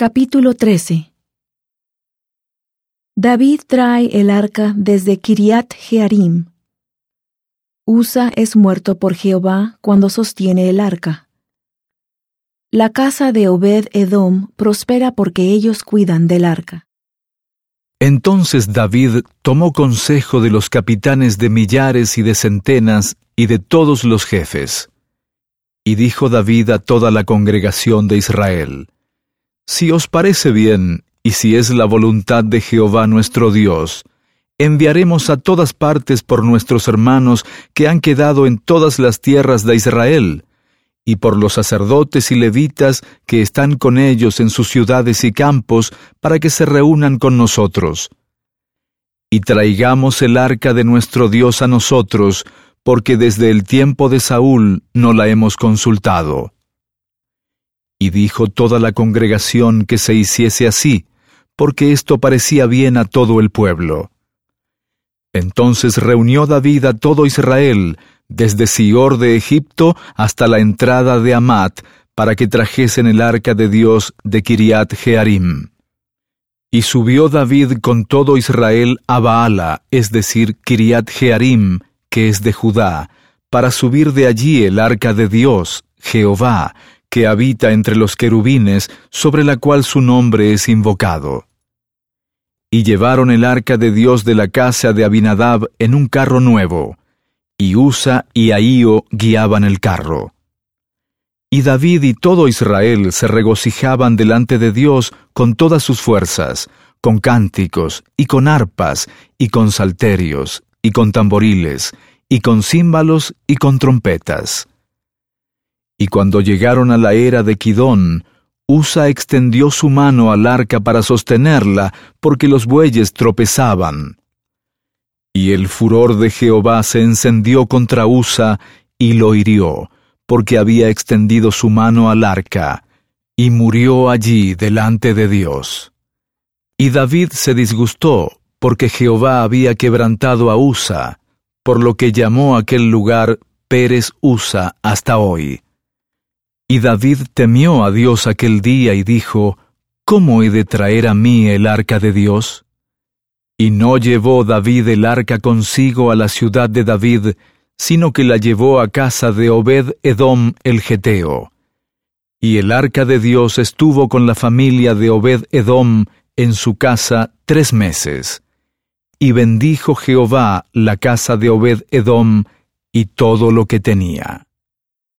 Capítulo 13 David trae el arca desde Kiriat Jearim. Usa es muerto por Jehová cuando sostiene el arca. La casa de Obed Edom prospera porque ellos cuidan del arca. Entonces David tomó consejo de los capitanes de millares y de centenas y de todos los jefes. Y dijo David a toda la congregación de Israel, Si os parece bien, y si es la voluntad de Jehová nuestro Dios, enviaremos a todas partes por nuestros hermanos que han quedado en todas las tierras de Israel, y por los sacerdotes y levitas que están con ellos en sus ciudades y campos, para que se reúnan con nosotros. Y traigamos el arca de nuestro Dios a nosotros, porque desde el tiempo de Saúl no la hemos consultado. Y dijo toda la congregación que se hiciese así, porque esto parecía bien a todo el pueblo. Entonces reunió David a todo Israel, desde Sior de Egipto hasta la entrada de Amat, para que trajesen el arca de Dios de Kiriat Jearim. Y subió David con todo Israel a Baala, es decir, Kiriat Jearim, que es de Judá, para subir de allí el arca de Dios, Jehová, que habita entre los querubines, sobre la cual su nombre es invocado. Y llevaron el arca de Dios de la casa de Abinadab en un carro nuevo, y Usa y Ahío guiaban el carro. Y David y todo Israel se regocijaban delante de Dios con todas sus fuerzas, con cánticos, y con arpas, y con salterios, y con tamboriles, y con címbalos, y con trompetas. Y cuando llegaron a la era de Kidón, Usa extendió su mano al arca para sostenerla, porque los bueyes tropezaban. Y el furor de Jehová se encendió contra Usa y lo hirió, porque había extendido su mano al arca, y murió allí delante de Dios. Y David se disgustó, porque Jehová había quebrantado a Usa, por lo que llamó aquel lugar Pérez Usa hasta hoy. Y David temió a Dios aquel día y dijo, ¿Cómo he de traer a mí el arca de Dios? Y no llevó David el arca consigo a la ciudad de David, sino que la llevó a casa de Obed Edom el Geteo. Y el arca de Dios estuvo con la familia de Obed Edom en su casa tres meses. Y bendijo Jehová la casa de Obed Edom y todo lo que tenía.